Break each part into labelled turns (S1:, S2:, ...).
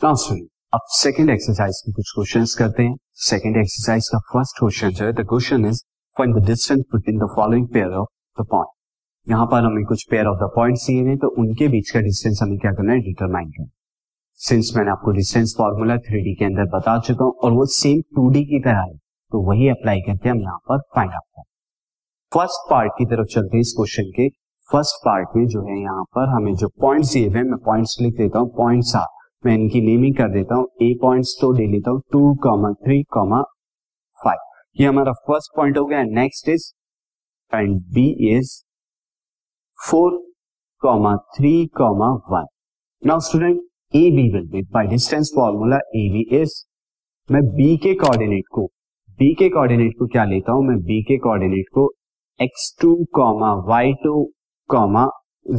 S1: Student अब second exercise के कुछ क्वेश्चन करते हैं। सेकंड एक्सरसाइज का फ़र्स्ट क्वेश्चन जो है the question is find the distance between the following pair of the point यहाँ पर हमें कुछ पेयर ऑफ़ द पॉइंट दिए हुए तो उनके बीच का डिस्टेंस हमें क्या करना है डिटरमाइन करना सिंस मैंने आपको डिस्टेंस फॉर्मूला थ्री के अंदर बता चुका हूँ, और वो सेम टू की तरह है तो वही अप्लाई करके हम यहाँ पर फाइंड आउट करें फ़र्स्ट पार्ट की तरफ़ चलते हैं इस क्वेश्चन के। फ़र्स्ट पार्ट में जो है यहाँ पर हमें जो पॉइंट्स दिए हुए मैं पॉइंट्स लिख देता हूँ पॉइंट्स आर मैं इनकी नेमिंग कर देता हूँ। ए पॉइंट्स तो ले लेता हूँ। Two comma three comma five ये हमारा फ़र्स्ट पॉइंट हो गया। Next is and B is four comma three comma one now student A B will be by distance formula A B is मैं बी के कोऑर्डिनेट को B के coordinate को क्या लेता हूँ? मैं बी के कोऑर्डिनेट को X two comma Y two comma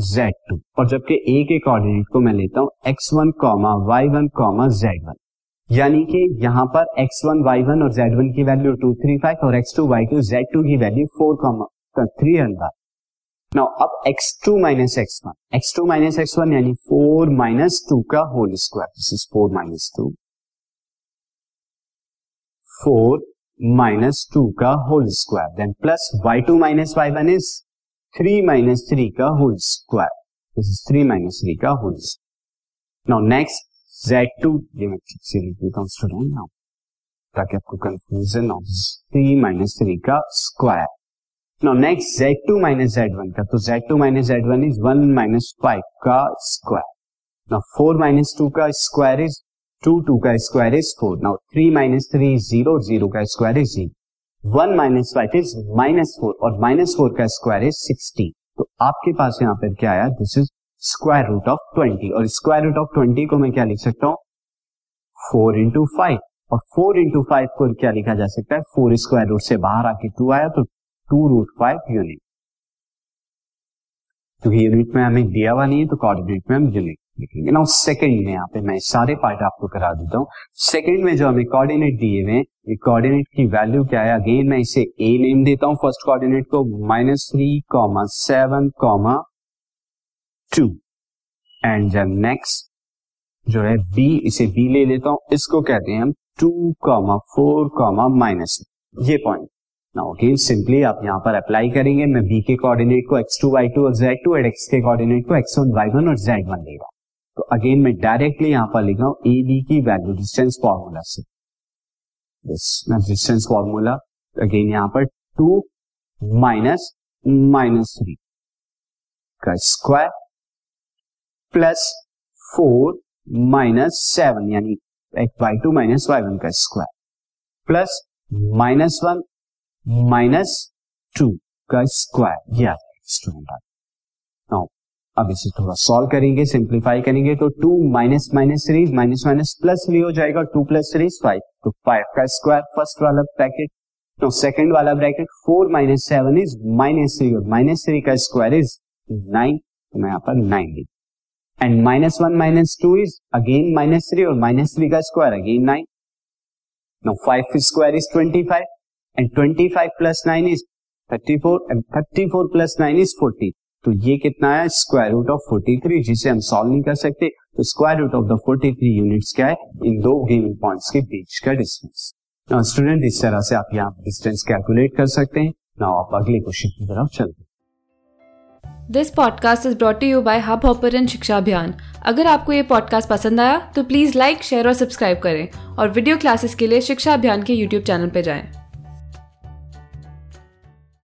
S1: Z two. और जबकि ए के कोऑर्डिनेट को मैं लेता हूँ X one comma Y one comma Z one यानी कि यहाँ पर एक्स वन वाई वन और जेड वन की वैल्यू टू थ्री फाइव और X two Y two Z two की value four comma three hundred now अब X two minus X one X two minus X one यानी four minus two का whole square this is four minus two four minus two का whole square then plus Y two minus Y one is three minus three का whole square this is three minus three का whole now next Z two ये मैं ठीक से लिख student now ताकि आपको कंफ्यूजन ना थ्री माइनस थ्री का square now next Z two minus Z one का तो Z two minus Z one is one minus five का square now four minus two का स्क्वायर इज़ टू टू का square is four now three minus three zero zero का square is zero one minus five is minus four और minus four का square is sixty तो आपके पास यहाँ पर क्या आया? This is square root of twenty और स्क्वायर रूट ऑफ़ ट्वेंटी को मैं क्या लिख सकता हूँ? फोर इंटू फाइव और फोर इंटू फाइव को क्या लिखा जा सकता है? फोर स्क्वायर रूट से बाहर आके टू आया तो टू रूट फाइव यूनिट क्योंकि यूनिट में हमें दिया हुआ नहीं है तो कोऑर्डिनेट में हम यूनिट लिखेंगे ना सेकंड में यहाँ पे मैं सारे पार्ट आपको करा देता हूँ। सेकंड में जो हमें कोऑर्डिनेट दिए हुए ये कोऑर्डिनेट की वैल्यू क्या है? अगेन मैं इसे ए नेम देता हूँ फ़र्स्ट कोऑर्डिनेट को minus three comma seven comma two and जब नेक्स्ट जो है बी इसे बी ले लेता हूँ। इसको कहते हैं हम two comma four comma minus ये पॉइंट नाउ अगेन सिंपली आप यहाँ पर अप्लाई करेंगे। मैं बी के कोऑर्डिनेट को एक्स टू वाई टू और जेड टू एंड एक्स के कोऑर्डिनेट को एक्स वन वाई वन और जेड वन ले रहा तो अगेन मैं डायरेक्टली यहाँ पर लिख रहा हूँ ए बी की वैल्यू डिस्टेंस फॉर्मूला से। डिस्टेंस फॉर्मूला अगेन यहाँ पर टू माइनस माइनस थ्री का square plus four minus seven यानी Y two minus Y one का square plus minus one minus two का स्क्वायर यह स्टूडेंट अब इसे थोड़ा सॉल्व करेंगे सिंप्लीफाई करेंगे तो two minus minus three minus minus plus three हो जाएगा टू प्लस थ्री फाइव तो फाइव का स्क्वायर फ़र्स्ट वाला ब्रैकेट तो सेकंड वाला bracket four minus seven is minus three और माइनस थ्री का स्क्वायर इज़ नाइन तो मैं यहाँ पर नाइन लिख and minus one minus two is again minus three और माइनस थ्री का square again nine no five square is twenty five and twenty five plus nine is thirty four and thirty four plus nine is forty तो ये कितना है? Square root of 43 जिसे हम solve नहीं कर सकते। तो square root of the 43 units क्या है? इन दो गिवन पॉइंट्स के बीच का डिस्टेंस स्टूडेंट इस तरह से आप यहाँ डिस्टेंस कैलकुलेट कर सकते हैं। नाउ आप अगले क्वेश्चन की तरफ़ चलते
S2: this podcast is brought you by Hubhopper Shiksha Abhiyan अगर आपको ये पॉडकास्ट पसंद आया तो प्लीज़ लाइक शेयर और सब्सक्राइब करें। और वीडियो क्लासेस के लिए शिक्षा अभियान के यूट्यूब चैनल पर जाएँ।